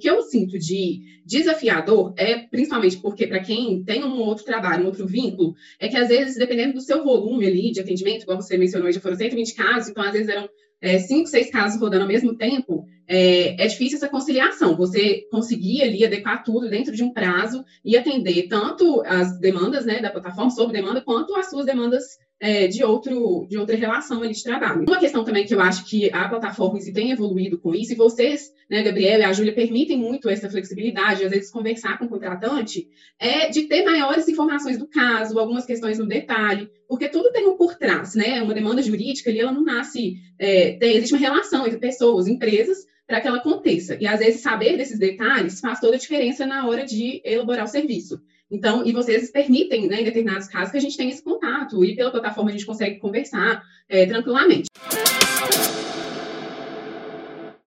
que eu sinto de desafiador é, principalmente porque, para quem tem um outro trabalho, um outro vínculo, é que, às vezes, dependendo do seu volume ali de atendimento, como você mencionou, já foram 120 casos, então, às vezes, eram é, cinco, seis casos rodando ao mesmo tempo, é, é, difícil essa conciliação. Você conseguir ali adequar tudo dentro de um prazo e atender tanto as demandas né, da plataforma sobre demanda, quanto as suas demandas é, de, outro, de outra relação ali de trabalho. Uma questão também que eu acho que a plataforma tem evoluído com isso, e vocês, né, Gabriel e a Júlia, permitem muito essa flexibilidade, às vezes conversar com o contratante, é de ter maiores informações do caso, algumas questões no detalhe, porque tudo tem um por trás, né? Uma demanda jurídica ali, ela não nasce, é, tem, existe uma relação entre pessoas, empresas, para que ela aconteça. E às vezes saber desses detalhes faz toda a diferença na hora de elaborar o serviço. Então, e vocês permitem, né, em determinados casos, que a gente tenha esse contato, e pela plataforma a gente consegue conversar é, tranquilamente.